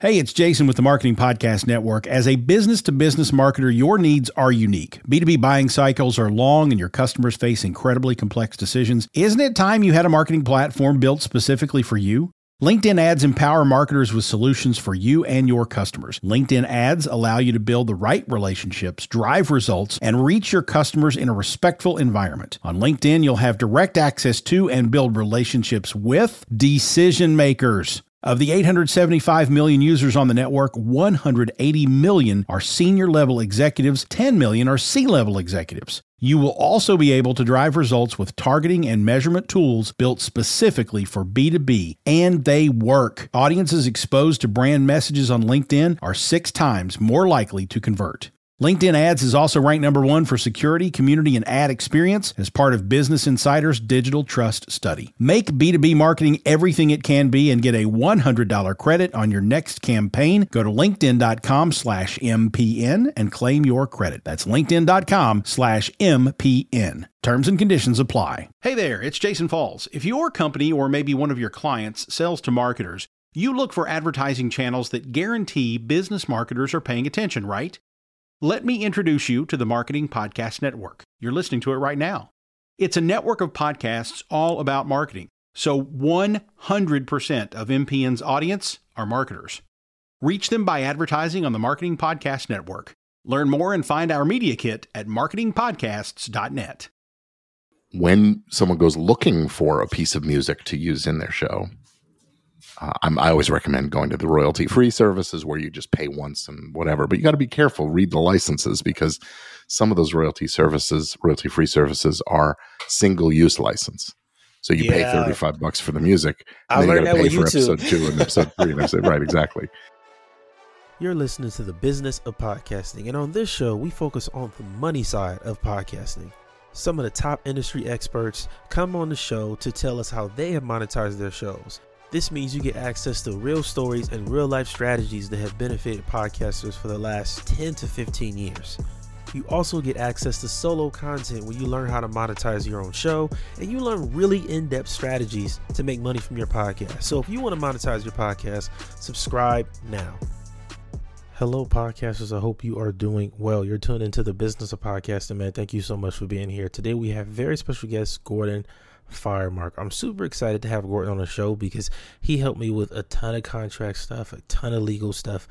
Hey, it's Jason with the Marketing Podcast Network. As a business to business marketer, your needs are unique. B2B buying cycles are long and your customers face incredibly complex decisions. Isn't it time you had a marketing platform built specifically for you? LinkedIn ads empower marketers with solutions for you and your customers. LinkedIn ads allow you to build the right relationships, drive results, and reach your customers in a respectful environment. On LinkedIn, you'll have direct access to and build relationships with decision makers. Of the 875 million users on the network, 180 million are senior level executives, 10 million are C level executives. You will also be able to drive results with targeting and measurement tools built specifically for B2B, and they work. Audiences exposed to brand messages on LinkedIn are six times more likely to convert. LinkedIn Ads is also ranked number one for security, community, and ad experience as part of Business Insider's Digital Trust Study. Make B2B marketing everything it can be and get a $100 credit on your next campaign. Go to linkedin.com slash MPN and claim your credit. That's linkedin.com slash MPN. Terms and conditions apply. Hey there, it's Jason Falls. If your company or maybe one of your clients sells to marketers, you look for advertising channels that guarantee business marketers are paying attention, right? Let me introduce you to the Marketing Podcast Network. You're listening to it right now. It's a network of podcasts all about marketing. So 100% of MPN's audience are marketers. Reach them by advertising on the Marketing Podcast Network. Learn more and find our media kit at marketingpodcasts.net. When someone goes looking for a piece of music to use in their show, uh, i always recommend going to the royalty free services where you just pay once and whatever. But you got to be careful, read the licenses because some of those royalty services, royalty free services, are single use license. So you yeah. pay thirty five bucks for the music. and I learned that with for YouTube. episode two and episode three. And I said, right, exactly. You're listening to the business of podcasting, and on this show, we focus on the money side of podcasting. Some of the top industry experts come on the show to tell us how they have monetized their shows. This means you get access to real stories and real life strategies that have benefited podcasters for the last 10 to 15 years. You also get access to solo content where you learn how to monetize your own show and you learn really in depth strategies to make money from your podcast. So if you want to monetize your podcast, subscribe now. Hello, podcasters. I hope you are doing well. You're tuned into the business of podcasting, man. Thank you so much for being here. Today we have very special guest, Gordon Firemark. I'm super excited to have Gordon on the show because he helped me with a ton of contract stuff, a ton of legal stuff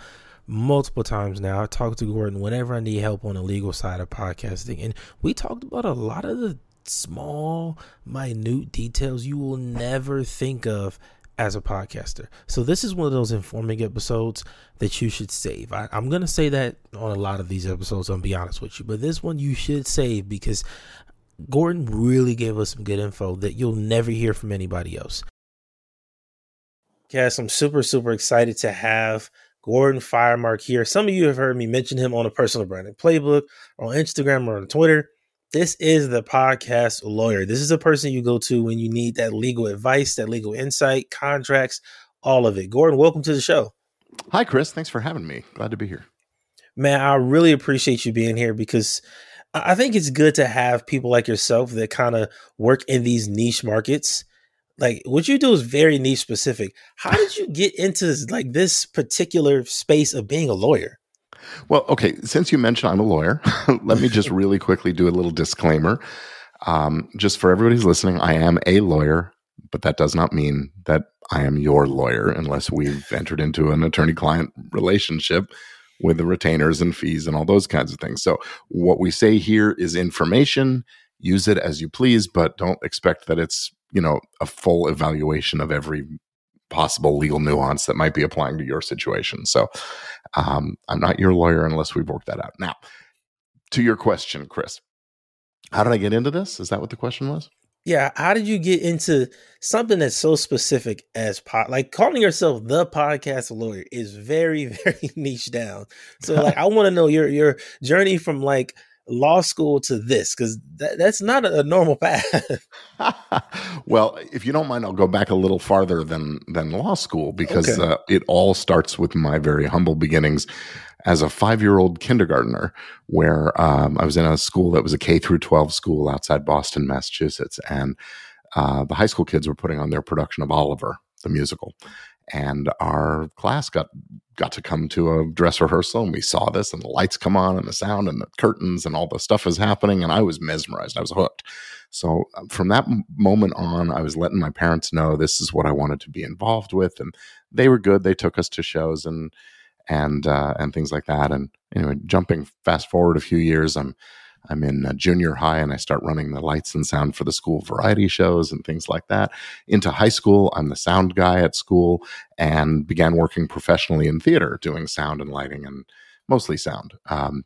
multiple times now. I talk to Gordon whenever I need help on the legal side of podcasting. And we talked about a lot of the small, minute details you will never think of as a podcaster. So this is one of those informing episodes that you should save. I, am gonna say that on a lot of these episodes, I'll be honest with you. But this one you should save because Gordon really gave us some good info that you'll never hear from anybody else. Yes, I'm super, super excited to have Gordon Firemark here. Some of you have heard me mention him on a personal branding playbook, or on Instagram, or on Twitter. This is the podcast lawyer. This is a person you go to when you need that legal advice, that legal insight, contracts, all of it. Gordon, welcome to the show. Hi, Chris. Thanks for having me. Glad to be here. Man, I really appreciate you being here because I think it's good to have people like yourself that kind of work in these niche markets. Like what you do is very niche specific. How did you get into like this particular space of being a lawyer? Well, okay, since you mentioned I'm a lawyer, let me just really quickly do a little disclaimer. Um, just for everybody's listening, I am a lawyer, but that does not mean that I am your lawyer unless we've entered into an attorney client relationship with the retainers and fees and all those kinds of things. So what we say here is information. Use it as you please, but don't expect that it's you know a full evaluation of every possible legal nuance that might be applying to your situation. So um, I'm not your lawyer unless we've worked that out. Now, to your question, Chris, how did I get into this? Is that what the question was? Yeah how did you get into something that's so specific as pod like calling yourself the podcast lawyer is very very niche down. So like i want to know your your journey from like law school to this because that, that's not a, normal path. Well if you don't mind i'll go back a little farther than than law school because okay. uh, it all starts with my very humble beginnings as a five year old kindergartner, where um, I was in a school that was a K through 12 school outside Boston, Massachusetts. And uh, the high school kids were putting on their production of Oliver, the musical. and our class got got to come to a dress rehearsal and we saw this and the lights come on and the sound and the curtains and all the stuff is happening and I was mesmerized. I was hooked. So uh, from that moment on, I was letting my parents know this is what I wanted to be involved with, and they were good. They took us to shows and and uh, and things like that. And anyway, jumping fast forward a few years, I'm I'm in junior high and I start running the lights and sound for the school variety shows and things like that. Into high school, I'm the sound guy at school and began working professionally in theater, doing sound and lighting and mostly sound. Um,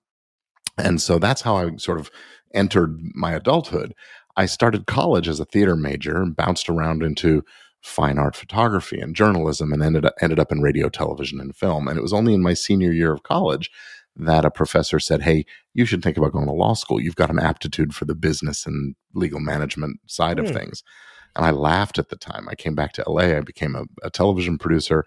and so that's how I sort of entered my adulthood. I started college as a theater major and bounced around into fine art photography and journalism and ended up, ended up in radio, television, and film. And it was only in my senior year of college that a professor said, Hey, you should think about going to law school. You've got an aptitude for the business and legal management side mm. of hmm. things. And I laughed at the time. I came back to LA, I became a, a television producer.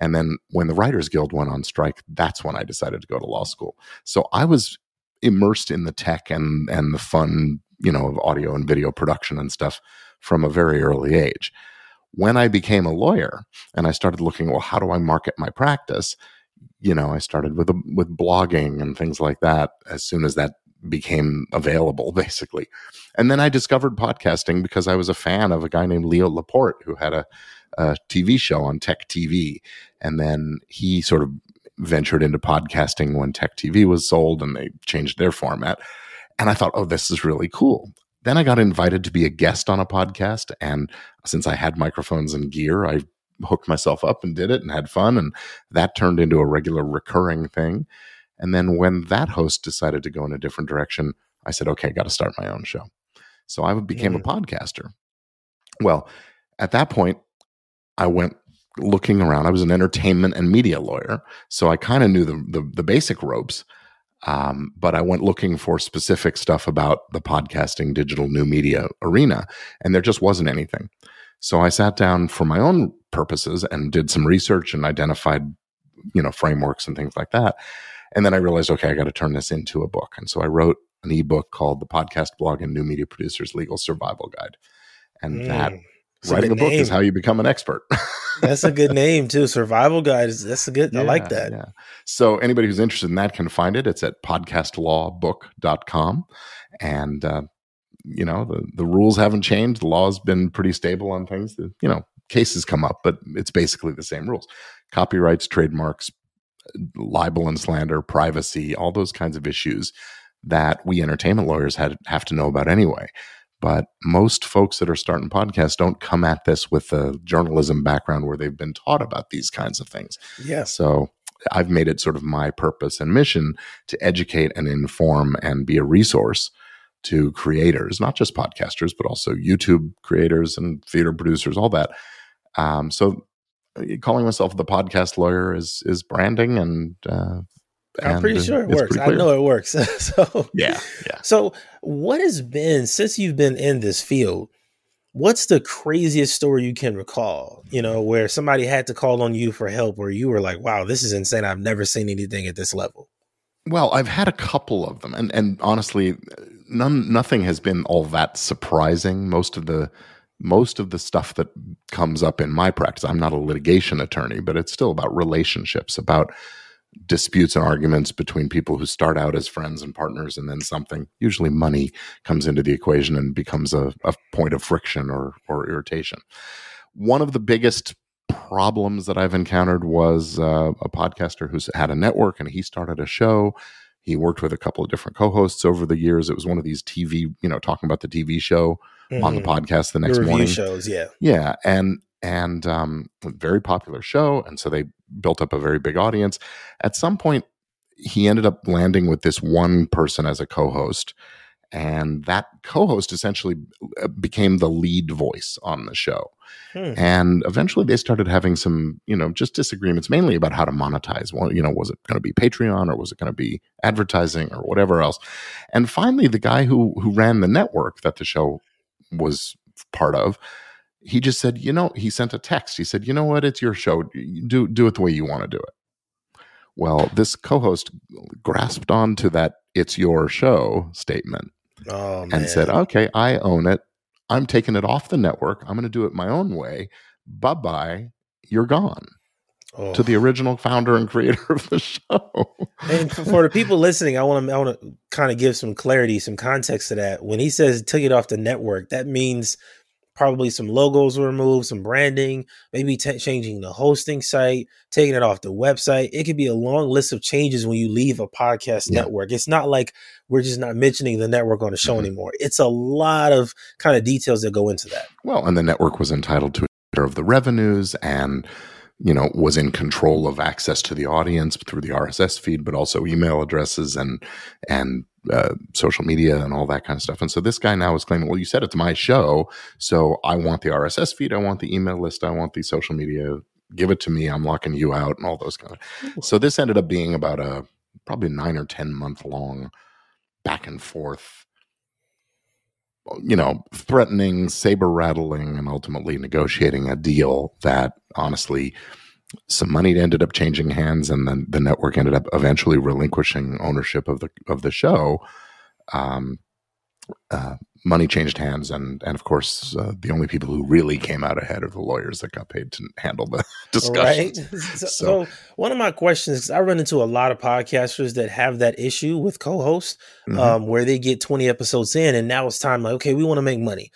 And then when the Writers Guild went on strike, that's when I decided to go to law school. So I was immersed in the tech and and the fun, you know, of audio and video production and stuff from a very early age. When I became a lawyer and I started looking, well, how do I market my practice? you know, I started with with blogging and things like that as soon as that became available, basically. And then I discovered podcasting because I was a fan of a guy named Leo Laporte who had a, a TV show on Tech TV, and then he sort of ventured into podcasting when Tech TV was sold, and they changed their format. And I thought, oh, this is really cool. Then I got invited to be a guest on a podcast, and since I had microphones and gear, I hooked myself up and did it and had fun. And that turned into a regular recurring thing. And then when that host decided to go in a different direction, I said, okay, I got to start my own show. So I became mm. a podcaster. Well, at that point, I went looking around. I was an entertainment and media lawyer, so I kind of knew the, the, the basic ropes. Um, but I went looking for specific stuff about the podcasting digital new media arena, and there just wasn't anything. So I sat down for my own purposes and did some research and identified, you know, frameworks and things like that. And then I realized, okay, I got to turn this into a book. And so I wrote an ebook called The Podcast Blog and New Media Producers Legal Survival Guide. And mm, that writing a, a book is how you become an expert. that's a good name too. Survival Guide is that's a good yeah, I like that. Yeah. So anybody who's interested in that can find it. It's at podcastlawbook.com. And uh, you know the the rules haven't changed. The law's been pretty stable on things. That, You know, cases come up, but it's basically the same rules: copyrights, trademarks, libel and slander, privacy, all those kinds of issues that we entertainment lawyers had have to know about anyway. But most folks that are starting podcasts don't come at this with a journalism background where they've been taught about these kinds of things. Yeah. So I've made it sort of my purpose and mission to educate and inform and be a resource to creators, not just podcasters, but also YouTube creators and theater producers, all that. Um, so calling myself the podcast lawyer is is branding and uh, I'm pretty sure it works. I know it works. so yeah, yeah. So what has been since you've been in this field? What's the craziest story you can recall? You know, where somebody had to call on you for help, where you were like, "Wow, this is insane! I've never seen anything at this level." Well, I've had a couple of them, and and honestly, none nothing has been all that surprising. Most of the most of the stuff that comes up in my practice, I'm not a litigation attorney, but it's still about relationships, about disputes and arguments between people who start out as friends and partners, and then something, usually money, comes into the equation and becomes a, a point of friction or or irritation. One of the biggest problems that I've encountered was uh, a podcaster who's had a network and he started a show. He worked with a couple of different co-hosts over the years. It was one of these TV, you know, talking about the TV show mm-hmm. on the mm-hmm. podcast the next the morning. Shows, yeah, yeah, and and um, very popular show, and so they built up a very big audience. At some point, he ended up landing with this one person as a co-host, and that co-host essentially uh, became the lead voice on the show hmm. and eventually they started having some you know just disagreements mainly about how to monetize well you know was it going to be patreon or was it going to be advertising or whatever else and finally the guy who who ran the network that the show was part of he just said you know he sent a text he said you know what it's your show do do it the way you want to do it well, this co host grasped onto that it's your show statement oh, and said, okay, I own it. I'm taking it off the network. I'm going to do it my own way. Bye bye. You're gone. oh. to the oh. original founder and creator of the show. and for the people listening, I want to I want to kind of give some clarity, some context to that. When he says took it off the network, that means probably some logos were removed, some branding, maybe t- changing the hosting site, taking it off the website. It could be a long list of changes when you leave a podcast yeah. network. It's not like we're just not mentioning the network on the show mm-hmm. anymore. It's a lot of kind of details that go into that. Well, and the network was entitled to of the revenues and you know was in control of access to the audience through the RSS feed, but also email addresses and and uh, social media and all that kind of stuff. And so this guy now is claiming, well, you said it's my show, so I want the RSS feed, I want the email list, I want the social media. Give it to me. I'm locking you out, and all those kind of. So this ended up being about a probably nine or ten month long back and forth you know, threatening, saber rattling, and ultimately negotiating a deal that honestly some money ended up changing hands, and then the network ended up eventually relinquishing ownership of the of the show. Um, uh, money changed hands, and and of course, uh, the only people who really came out ahead are the lawyers that got paid to handle the discussion. Right. So, so, one of my questions, I run into a lot of podcasters that have that issue with co-hosts, mm-hmm. um, where they get twenty episodes in, and now it's time like, okay, we want to make money,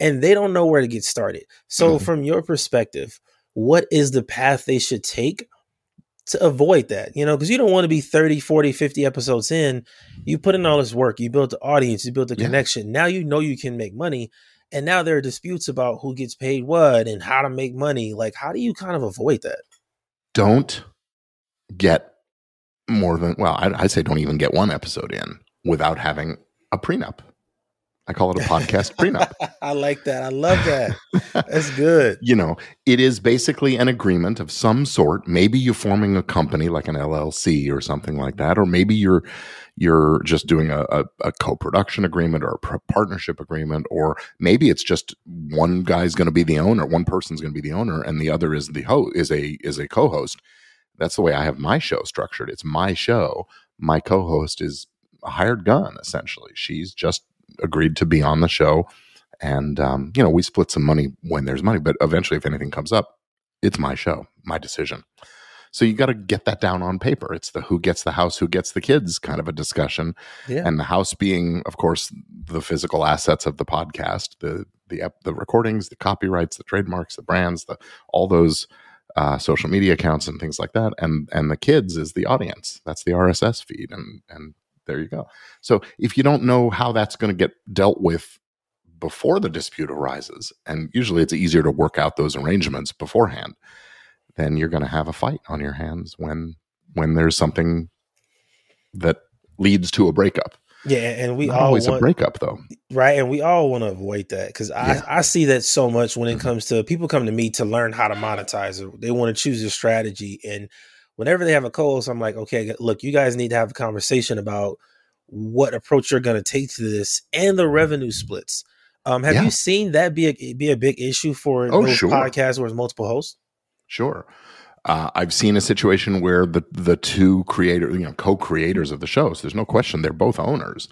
and they don't know where to get started. So, mm-hmm. from your perspective, what is the path they should take to avoid that, you know, because you don't want to be 30, 40, 50 episodes in. You put in all this work, you built the audience, you built the yeah. connection. Now you know you can make money. And now there are disputes about who gets paid what and how to make money. Like, how do you kind of avoid that? Don't get more than, well, I, I say don't even get one episode in without having a prenup. I call it a podcast prenup. I like that. I love that. That's good. you know, it is basically an agreement of some sort. Maybe you're forming a company like an LLC or something like that, or maybe you're you're just doing a, a, a co-production agreement or a pr- partnership agreement, or maybe it's just one guy's going to be the owner, one person's going to be the owner, and the other is the host is a is a co-host. That's the way I have my show structured. It's my show. My co-host is a hired gun essentially. She's just agreed to be on the show. And, um, you know, we split some money when there's money, but eventually, if anything comes up, it's my show, my decision. So you got to get that down on paper. It's the who gets the house, who gets the kids kind of a discussion. Yeah. And the house being, of course, the physical assets of the podcast, the the the recordings, the copyrights, the trademarks, the brands, the all those uh, social media accounts and things like that. And and the kids is the audience. That's the RSS feed and and there you go. So if you don't know how that's going to get dealt with before the dispute arises, and usually it's easier to work out those arrangements beforehand, then you're going to have a fight on your hands when when there's something that leads to a breakup. Yeah, and we Not all always want, a breakup though, right? And we all want to avoid that because yeah. I I see that so much when it mm-hmm. comes to people come to me to learn how to monetize. it. They want to choose a strategy, and whenever they have a co-host, I'm like, okay, look, you guys need to have a conversation about what approach you're going to take to this and the revenue splits. Um, have yeah. you seen that be a be a big issue for oh, those sure. podcasts where there's multiple hosts? Sure. Uh, I've seen a situation where the the two creators, you know, co-creators of the shows, there's no question they're both owners,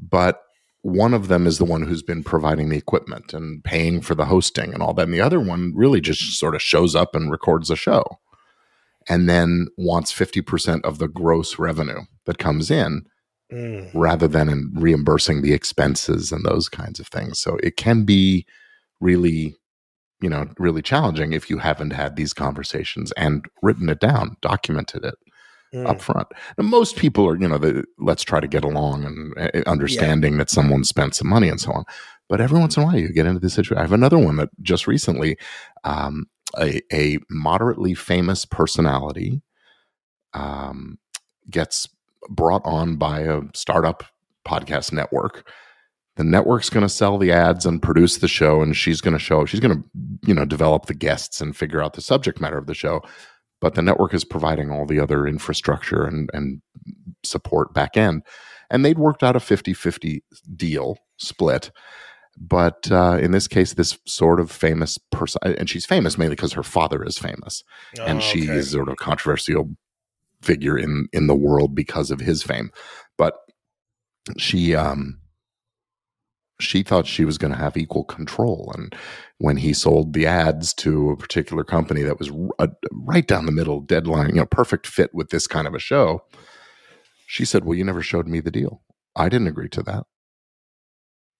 but one of them is the one who's been providing the equipment and paying for the hosting and all that, and the other one really just sort of shows up and records a show and then wants 50% of the gross revenue that comes in mm. rather than in reimbursing the expenses and those kinds of things. So it can be really, you know, really challenging if you haven't had these conversations and written it down, documented it. Mm. up front. Now, most people are, you know, the, let's try to get along and uh, understanding yeah. that someone spent some money and so on. But every once in a while, you get into this situation. I have another one that just recently, um, a, a moderately famous personality um, gets brought on by a startup podcast network. The network's going to sell the ads and produce the show, and she's going to show, she's going to, you know, develop the guests and figure out the subject matter of the show. But the network is providing all the other infrastructure and, and support back end. And they'd worked out a 50 50 deal split but uh, in this case, this sort of famous person, and she's famous mainly because her father is famous, oh, and she okay. is sort of controversial figure in in the world because of his fame. But she um she thought she was going to have equal control. And when he sold the ads to a particular company that was r- right down the middle, deadline, you know, perfect fit with this kind of a show, she said, Well, you never showed me the deal. I didn't agree to that.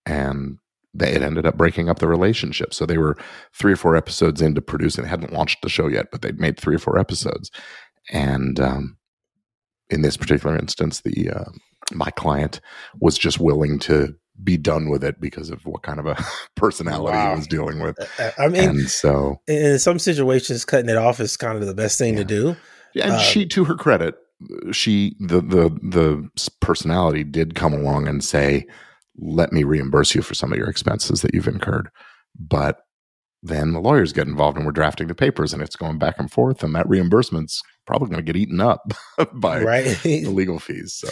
And it ended up breaking up the relationship. So they were three or four episodes into producing. They hadn't launched the show yet, but they'd made three or four episodes. And um, in this particular instance, the uh, my client was just willing to be done with it because of what kind of a personality wow. he was dealing with. Uh, uh, I mean, and so in some situations, cutting it off is kind of the best thing yeah. to do. Yeah, and uh, she, to her credit, she the the the personality did come along and say, "Let me reimburse you for some of your expenses that you've incurred," but then the lawyers get involved and we're drafting the papers and it's going back and forth and that reimbursement's probably going to get eaten up by right. the legal fees so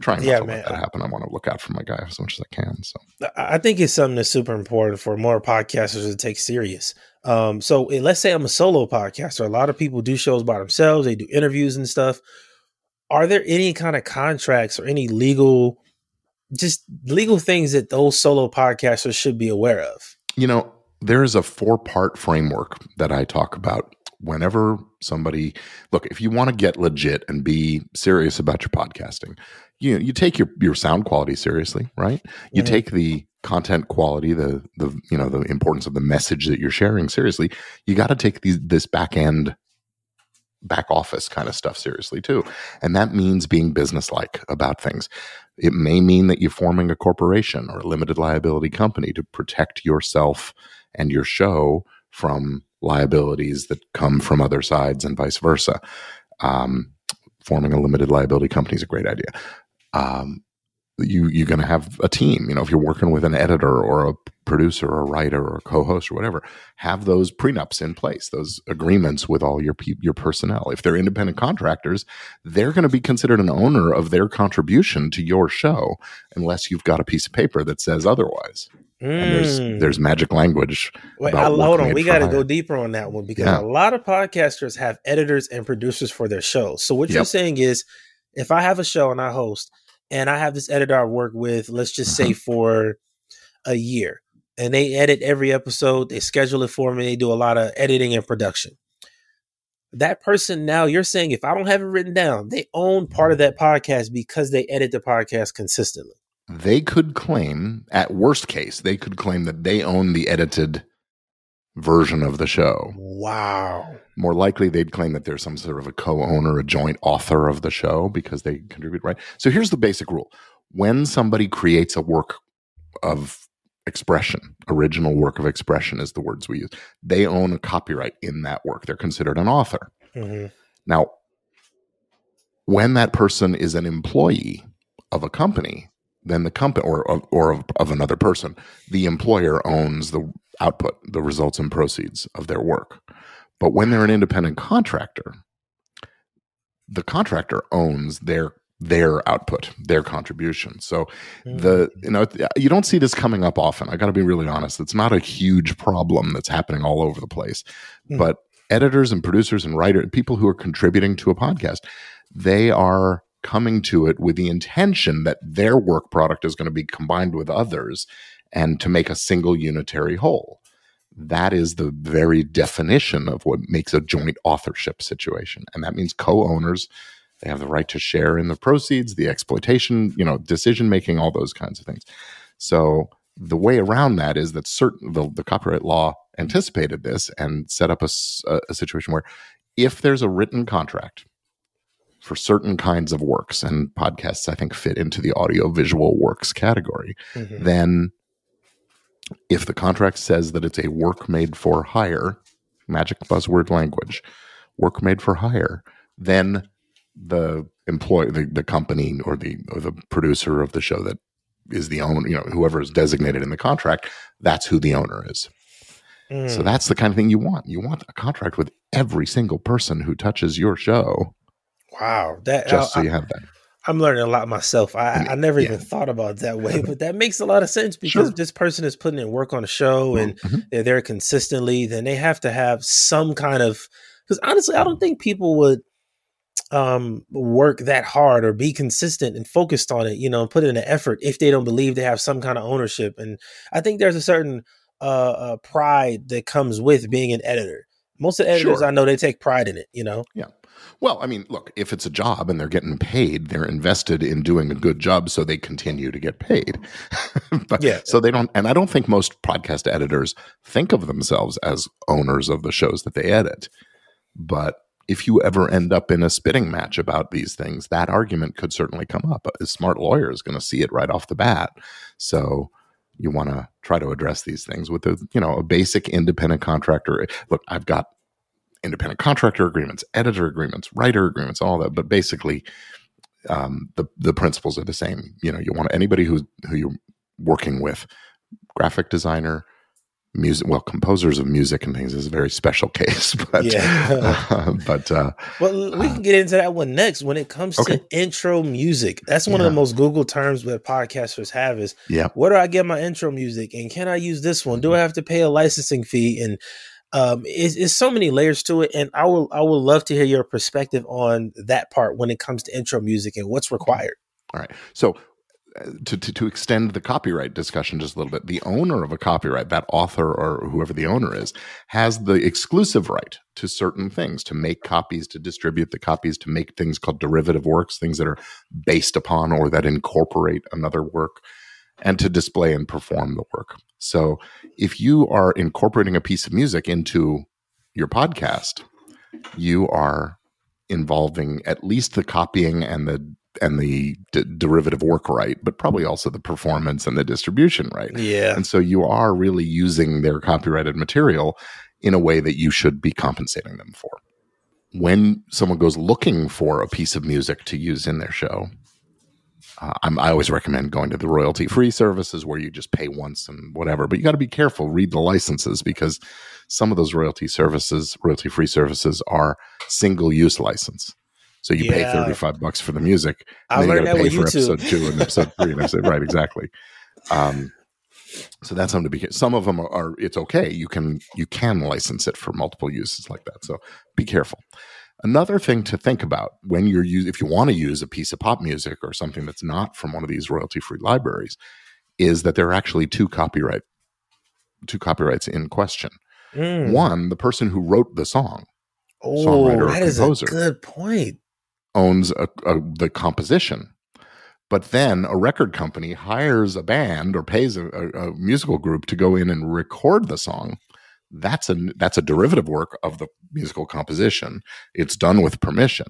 trying yeah, not to man. let that happen. I want to look out for my guy as much as I can. So I think it's something that's super important for more podcasters to take serious. Um, so let's say I'm a solo podcaster. A lot of people do shows by themselves. They do interviews and stuff. Are there any kind of contracts or any legal, just legal things that those solo podcasters should be aware of? You know, there is a four part framework that I talk about whenever somebody look if you want to get legit and be serious about your podcasting you you take your your sound quality seriously, right? You mm-hmm. take the content quality, the the you know the importance of the message that you're sharing seriously. You got to take these this back end back office kind of stuff seriously too. And that means being businesslike about things. It may mean that you're forming a corporation or a limited liability company to protect yourself and your show from liabilities that come from other sides and vice versa. Um, forming a limited liability company is a great idea um, you you're going to have a team. You know, if you're working with an editor or a producer or a writer or a co-host or whatever, have those prenups in place, those agreements with all your pe- your personnel. If they're independent contractors, they're going to be considered an owner of their contribution to your show, unless you've got a piece of paper that says otherwise. Mm. And there's hmm. there's magic language. Wait, I, hold on, we got to go deeper on that one because yeah. a lot of podcasters have editors and producers for their shows. So what yep. you're saying is, if I have a show and I host and I have this editor I work with, let's just say uh-huh. for a year. And they edit every episode, they schedule it for me, they do a lot of editing and production. That person now, you're saying if I don't have it written down, they own part of that podcast because they edit the podcast consistently. They could claim, at worst case, they could claim that they own the edited version of the show. Wow. More likely, they'd claim that there's some sort of a co owner, a joint author of the show because they contribute, right? So here's the basic rule when somebody creates a work of expression, original work of expression is the words we use, they own a copyright in that work. They're considered an author. Mm-hmm. Now, when that person is an employee of a company, then the company or or of, of another person, the employer owns the output, the results and proceeds of their work. But when they're an independent contractor, the contractor owns their their output, their contribution. So the mm. you know you don't see this coming up often. I got to be really honest. It's not a huge problem that's happening all over the place. Mm. But editors and producers and writers, people who are contributing to a podcast, they are coming to it with the intention that their work product is going to be combined with others and to make a single unitary whole. That is the very definition of what makes a joint authorship situation. And that means co owners, they have the right to share in the proceeds, the exploitation, you know, decision making, all those kinds of things. So the way around that is that certain the, the copyright law anticipated this and set up a, a situation where if there's a written contract for certain kinds of works and podcasts i think fit into the audio visual works category mm-hmm. then if the contract says that it's a work made for hire, magic buzzword language, work made for hire, then the employee, the, the company or the or the producer of the show that is the owner, you know, whoever is designated in the contract, that's who the owner is. Mm. So that's the kind of thing you want. You want a contract with every single person who touches your show. Wow, that just so you have that. I'm learning a lot myself. I, I never yeah. even thought about that way, but that makes a lot of sense because sure. this person is putting in work on a show and mm-hmm. they're there consistently. Then they have to have some kind of because honestly, I don't think people would. um work that hard or be consistent and focused on it you know and put in an effort if they don't believe they have some kind of ownership and i think there's a certain uh, uh pride that comes with being an editor most of the editors Sure. i know they take pride in it you know Yeah. Well, I mean, look, if it's a job and they're getting paid, they're invested in doing a good job so they continue to get paid. but Yeah. so they don't and I don't think most podcast editors think of themselves as owners of the shows that they edit. But if you ever end up in a spitting match about these things, that argument could certainly come up. A smart lawyer is going to see it right off the bat. So you want to try to address these things with a, you know, a basic independent contractor. Look, I've got independent contractor agreements, editor agreements, writer agreements, all that. But basically, um, the the principles are the same. You know, you want anybody who who you're working with, graphic designer, music, well, composers of music and things is a very special case. But Yeah. but uh, well we can get into that one next when it comes Okay. to intro music that's one of the most google terms that podcasters have is yeah, where do I get my intro music? And can I use this one? Do I have to pay a licensing fee? And um, it's, it's so many layers to it. And I will I would love to hear your perspective on that part when it comes to intro music and what's required. All right. So uh, to, to to extend the copyright discussion just a little bit, the owner of a copyright, that author or whoever the owner is, has the exclusive right to certain things, to make copies, to distribute the copies, to make things called derivative works, things that are based upon or that incorporate another work, and to display and perform the work. So if you are incorporating a piece of music into your podcast, you are involving at least the copying and the and the d- derivative work right, but probably also the performance and the distribution right. Yeah. And so you are really using their copyrighted material in a way that you should be compensating them for. When someone goes looking for a piece of music to use in their show, uh, I'm, I always recommend going to the royalty free services where you just pay once and whatever. But you got to be careful, read the licenses because some of those royalty services, royalty free services, are single use license. So you pay 35 bucks for the music. I and then learned you gotta with pay for YouTube. episode two and episode three and episode right, exactly. Um, so that's something to be. Some of them are, are. It's okay. You can you can license it for multiple uses like that. So be careful. Another thing to think about when you're use if you want to use a piece of pop music or something that's not from one of these royalty free libraries, is that there are actually two copyright two copyrights in question. Mm. One, the person who wrote the song Oh, songwriter or that is a composer. good point. owns a, a, the composition. But then a record company hires a band or pays a, a musical group to go in and record the song. That's a that's a derivative work of the musical composition. It's done with permission,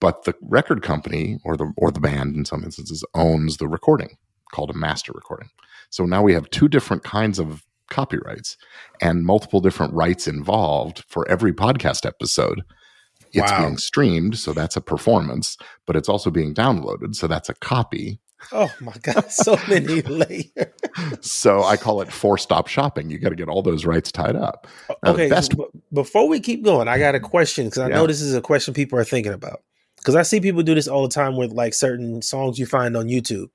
but the record company or the or the band in some instances owns the recording, called a master recording. So now we have two different kinds of copyrights and multiple different rights involved for every podcast episode it's Wow. being streamed so that's a performance but it's also being downloaded so that's a copy Oh my God, so many layers. so i call it four stop shopping you got to get all those rights tied up Now, okay, best- so b- before we keep going, I got a question because I know this is a question people are thinking about. Because I see people do this all the time with like certain songs you find on YouTube.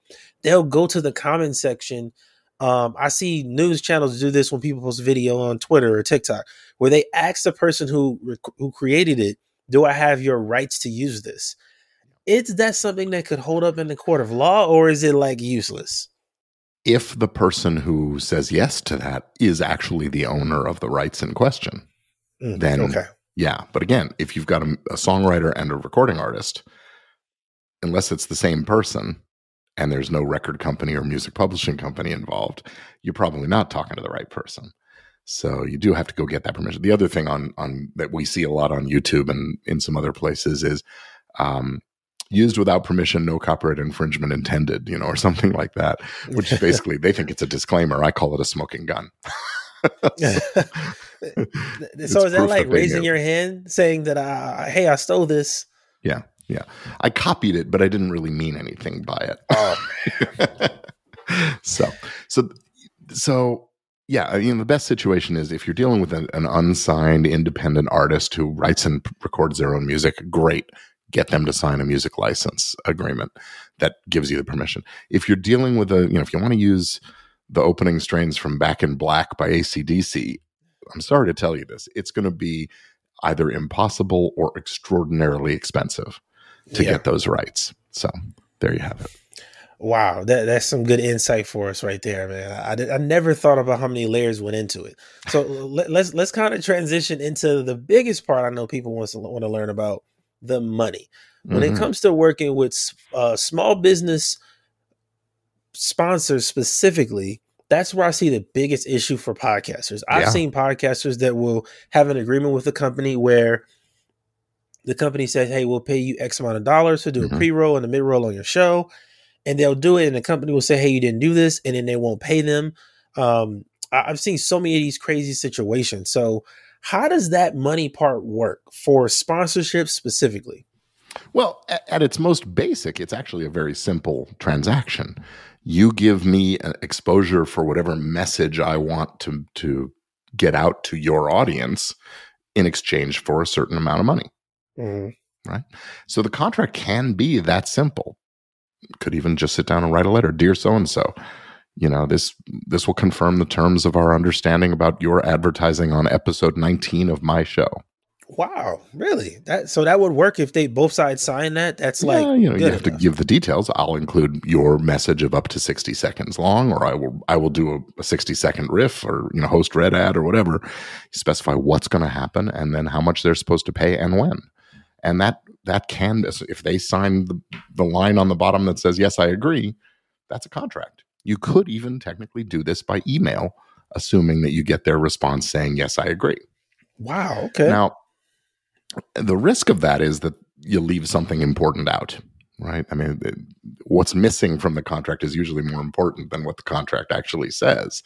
They'll go to the comment section. Um, I see news channels do this when people post video on Twitter or TikTok, where they ask the person who rec- who created it, "Do I have your rights to use this?" Is that something that could hold up in the court of law, or is it like useless? if the person who says yes to that is actually the owner of the rights in question Mm, Then- okay, yeah. But again if you've got a, a songwriter and a recording artist unless it's the same person and there's no record company or music publishing company involved you're probably not talking to the right person. So you do have to go get that permission. The other thing on on that we see a lot on youtube and in some other places is um used without permission no copyright infringement intended you know or something like that which is basically they think it's a disclaimer i call it a smoking gun so It's is that like that raising your hand, saying that, uh, "Hey, I stole this"? Yeah. Yeah. I copied it, but I didn't really mean anything by it. Oh, so, so, so, yeah. I mean, the best situation is if you're dealing with an, an unsigned independent artist who writes and records their own music. Great, get them to sign a music license agreement that gives you the permission. If you're dealing with a, you know, if you want to use the opening strains from Back in Black by ACDC, I'm sorry to tell you this, it's going to be either impossible or extraordinarily expensive to Yeah. get those rights. So there you have it. Wow, that that's some good insight for us right there, man. I, I never thought about how many layers went into it. So let, let's let's kind of transition into the biggest part. I know people want to want to learn about the money when it Mhm. comes to working with uh, small business sponsors specifically. That's where I see the biggest issue for podcasters. I've Yeah. seen podcasters that will have an agreement with a company where the company says, "Hey, we'll pay you X amount of dollars to do a Mhm. pre-roll and a mid-roll on your show," and they'll do it, and the company will say, "Hey, you didn't do this," and then they won't pay them. Um, I- I've seen so many of these crazy situations. So, how does that money part work for sponsorship specifically? Well, at, at its most basic, it's actually a very simple transaction. You give me an exposure for whatever message I want to to get out to your audience in exchange for a certain amount of money. Mm-hmm. Right? So the contract can be that simple. Could even just sit down and write a letter, dear so and so. You know, this this will confirm the terms of our understanding about your advertising on episode 19 of my show. Wow, really? That so that would work if they both sides sign that. That's like you know, you have to give the details. I'll include your message of up to 60 seconds long, or I will I will do a, a 60 second riff or you know, host red ad or whatever. Specify what's going to happen and then how much they're supposed to pay and when. And that that can if they sign the, the line on the bottom that says yes, I agree, that's a contract. You could even technically do this by email, assuming that you get their response saying yes, I agree. Wow. Okay. Now, the risk of that is that you leave something important out, right? I mean, it- what's missing from the contract is usually more important than what the contract actually says,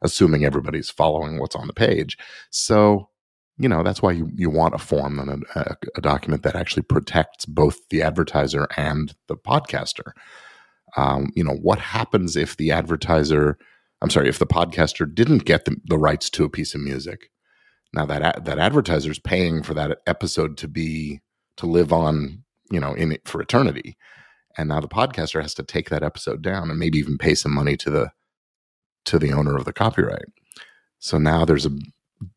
assuming everybody's following what's on the page. So, you know, that's why you, you want a form and a, a, a document that actually protects both the advertiser and the podcaster. Um, you know, what happens if the advertiser, I'm sorry, if the podcaster didn't get the, the rights to a piece of music? Now that a- that advertiser's paying for that episode to be to live on, you know, in it for eternity, and now the podcaster has to take that episode down and maybe even pay some money to the to the owner of the copyright. So now there's a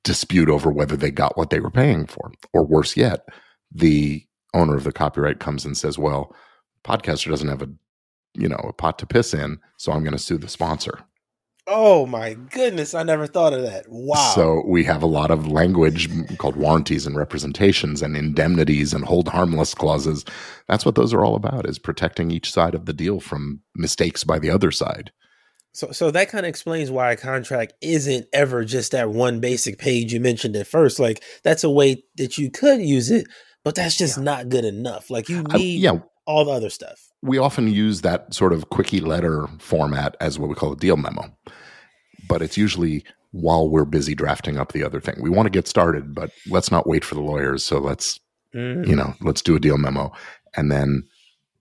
dispute over whether they got what they were paying for, or worse yet, the owner of the copyright comes and says, "Well, podcaster doesn't have a you know a pot to piss in, so I'm going to sue the sponsor." oh my goodness, I never thought of that. Wow. So we have a lot of language called warranties and representations and indemnities and hold harmless clauses. That's what those are all about is protecting each side of the deal from mistakes by the other side. So, so that kind of explains why a contract isn't ever just that one basic page you mentioned at first. Like that's a way that you could use it, but that's just not good enough. Like you I- need yeah, all the other stuff. We often use that sort of quickie letter format as what we call a deal memo. But it's usually while we're busy drafting up the other thing. We want to get started, but let's not wait for the lawyers. So let's Mhm. you know, let's do a deal memo and then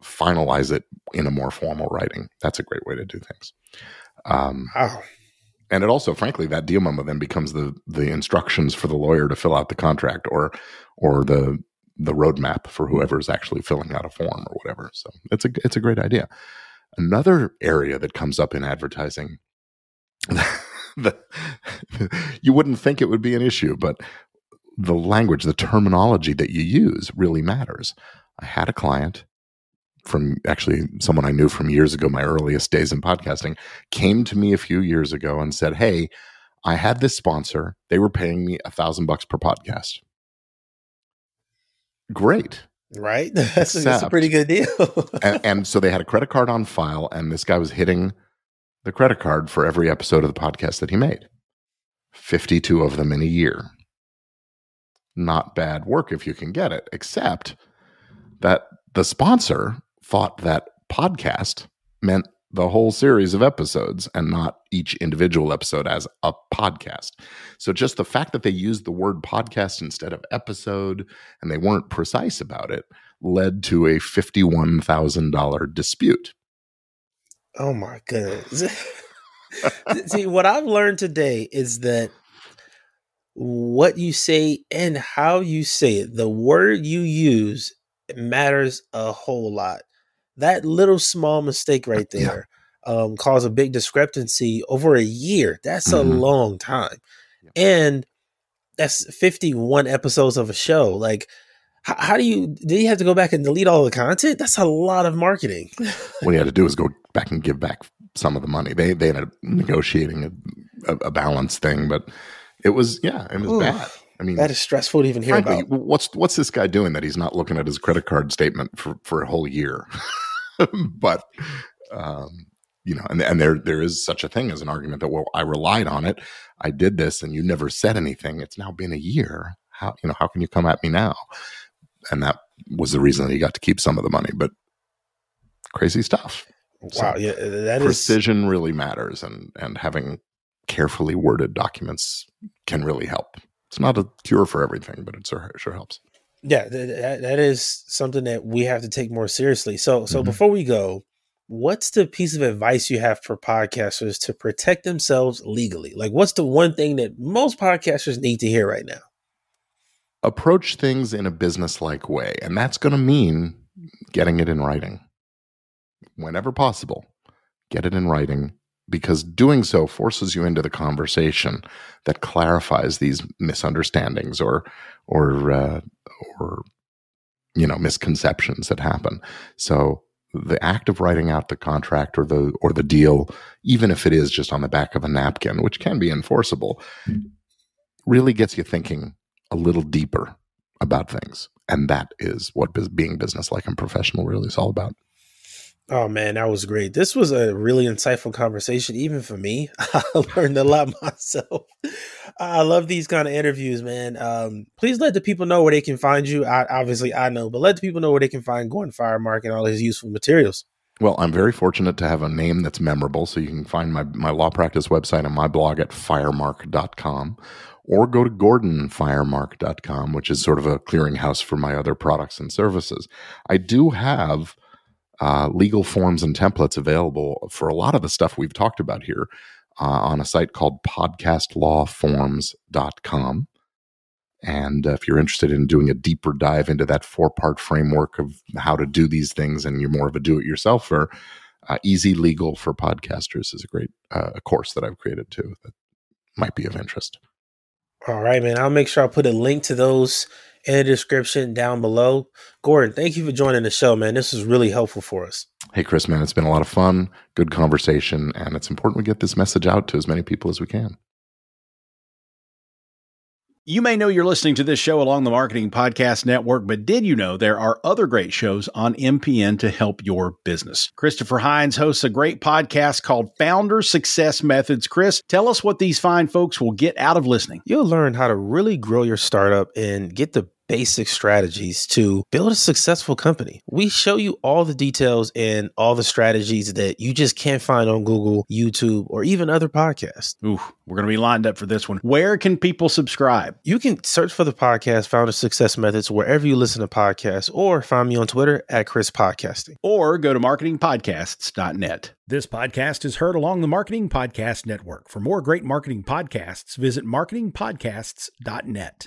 finalize it in a more formal writing. That's a great way to do things. Um, Wow. and it also, frankly, that deal memo then becomes the the instructions for the lawyer to fill out the contract or or the the roadmap for whoever's actually filling out a form or whatever. So it's a it's a great idea. Another area that comes up in advertising the, you wouldn't think it would be an issue, but the language, the terminology that you use really matters. I had a client from actually someone I knew from years ago, my earliest days in podcasting, came to me a few years ago and said, Hey, I had this sponsor. They were paying me a thousand bucks per podcast. Great. Right. That's, a, that's a pretty good deal. and, and so they had a credit card on file, and this guy was hitting the credit card for every episode of the podcast that he made 52 of them in a year. Not bad work if you can get it, except that the sponsor thought that podcast meant the whole series of episodes and not each individual episode as a podcast. So just the fact that they used the word podcast instead of episode and they weren't precise about it led to a $51,000 dispute. Oh my goodness. See, what I've learned today is that what you say and how you say it, the word you use matters a whole lot. That little small mistake right Yeah. there um, caused a big discrepancy over a year. That's a Mhm. long time. Yeah. And that's 51 episodes of a show. Like, how, how, do you, do you have to go back and delete all the content? That's a lot of marketing. what he had to do is go back and give back some of the money. They, they ended up negotiating a, a, a balance thing, but it was, yeah, it was Ooh, bad. I mean, that is stressful to even hear frankly, about. What's, what's this guy doing that he's not looking at his credit card statement for, for a whole year? but, um, you know, and, and there there is such a thing as an argument that well, I relied on it, I did this, and you never said anything. It's now been a year. How you know how can you come at me now? And that was the reason that he got to keep some of the money. But crazy stuff. Wow, so yeah, that precision is... really matters, and and having carefully worded documents can really help. It's not a cure for everything, but it sure, sure helps. Yeah, that, that is something that we have to take more seriously. So, so mm-hmm. before we go, what's the piece of advice you have for podcasters to protect themselves legally? Like, what's the one thing that most podcasters need to hear right now? Approach things in a business like way, and that's going to mean getting it in writing. Whenever possible, get it in writing because doing so forces you into the conversation that clarifies these misunderstandings or or uh, or you know misconceptions that happen. So the act of writing out the contract or the or the deal, even if it is just on the back of a napkin, which can be enforceable, really gets you thinking a little deeper about things, and that is what being business-like and professional really is all about. Oh man, that was great. This was a really insightful conversation, even for me. I learned a lot myself. I love these kind of interviews, man. Um, please let the people know where they can find you. I, obviously, I know, but let the people know where they can find Gordon Firemark and all his useful materials. Well, I'm very fortunate to have a name that's memorable. So you can find my, my law practice website and my blog at firemark.com or go to gordonfiremark.com, which is sort of a clearinghouse for my other products and services. I do have uh, legal forms and templates available for a lot of the stuff we've talked about here uh, on a site called podcastlawforms.com. And if you're interested in doing a deeper dive into that four part framework of how to do these things and you're more of a do it yourselfer, uh, Easy Legal for Podcasters is a great uh, course that I've created too that might be of interest. All right, man. I'll make sure I put a link to those in the description down below. Gordon, thank you for joining the show, man. This is really helpful for us. Hey, Chris, man, it's been a lot of fun, good conversation, and it's important we get this message out to as many people as we can. You may know you're listening to this show along the Marketing Podcast Network, but did you know there are other great shows on MPN to help your business? Christopher Hines hosts a great podcast called Founder Success Methods. Chris, tell us what these fine folks will get out of listening. You'll learn how to really grow your startup and get the basic strategies to build a successful company. We show you all the details and all the strategies that you just can't find on Google, YouTube, or even other podcasts. Ooh, we're going to be lined up for this one. Where can people subscribe? You can search for the podcast Founder Success Methods wherever you listen to podcasts or find me on Twitter at Chris Podcasting. Or go to marketingpodcasts.net. This podcast is heard along the Marketing Podcast Network. For more great marketing podcasts, visit marketingpodcasts.net.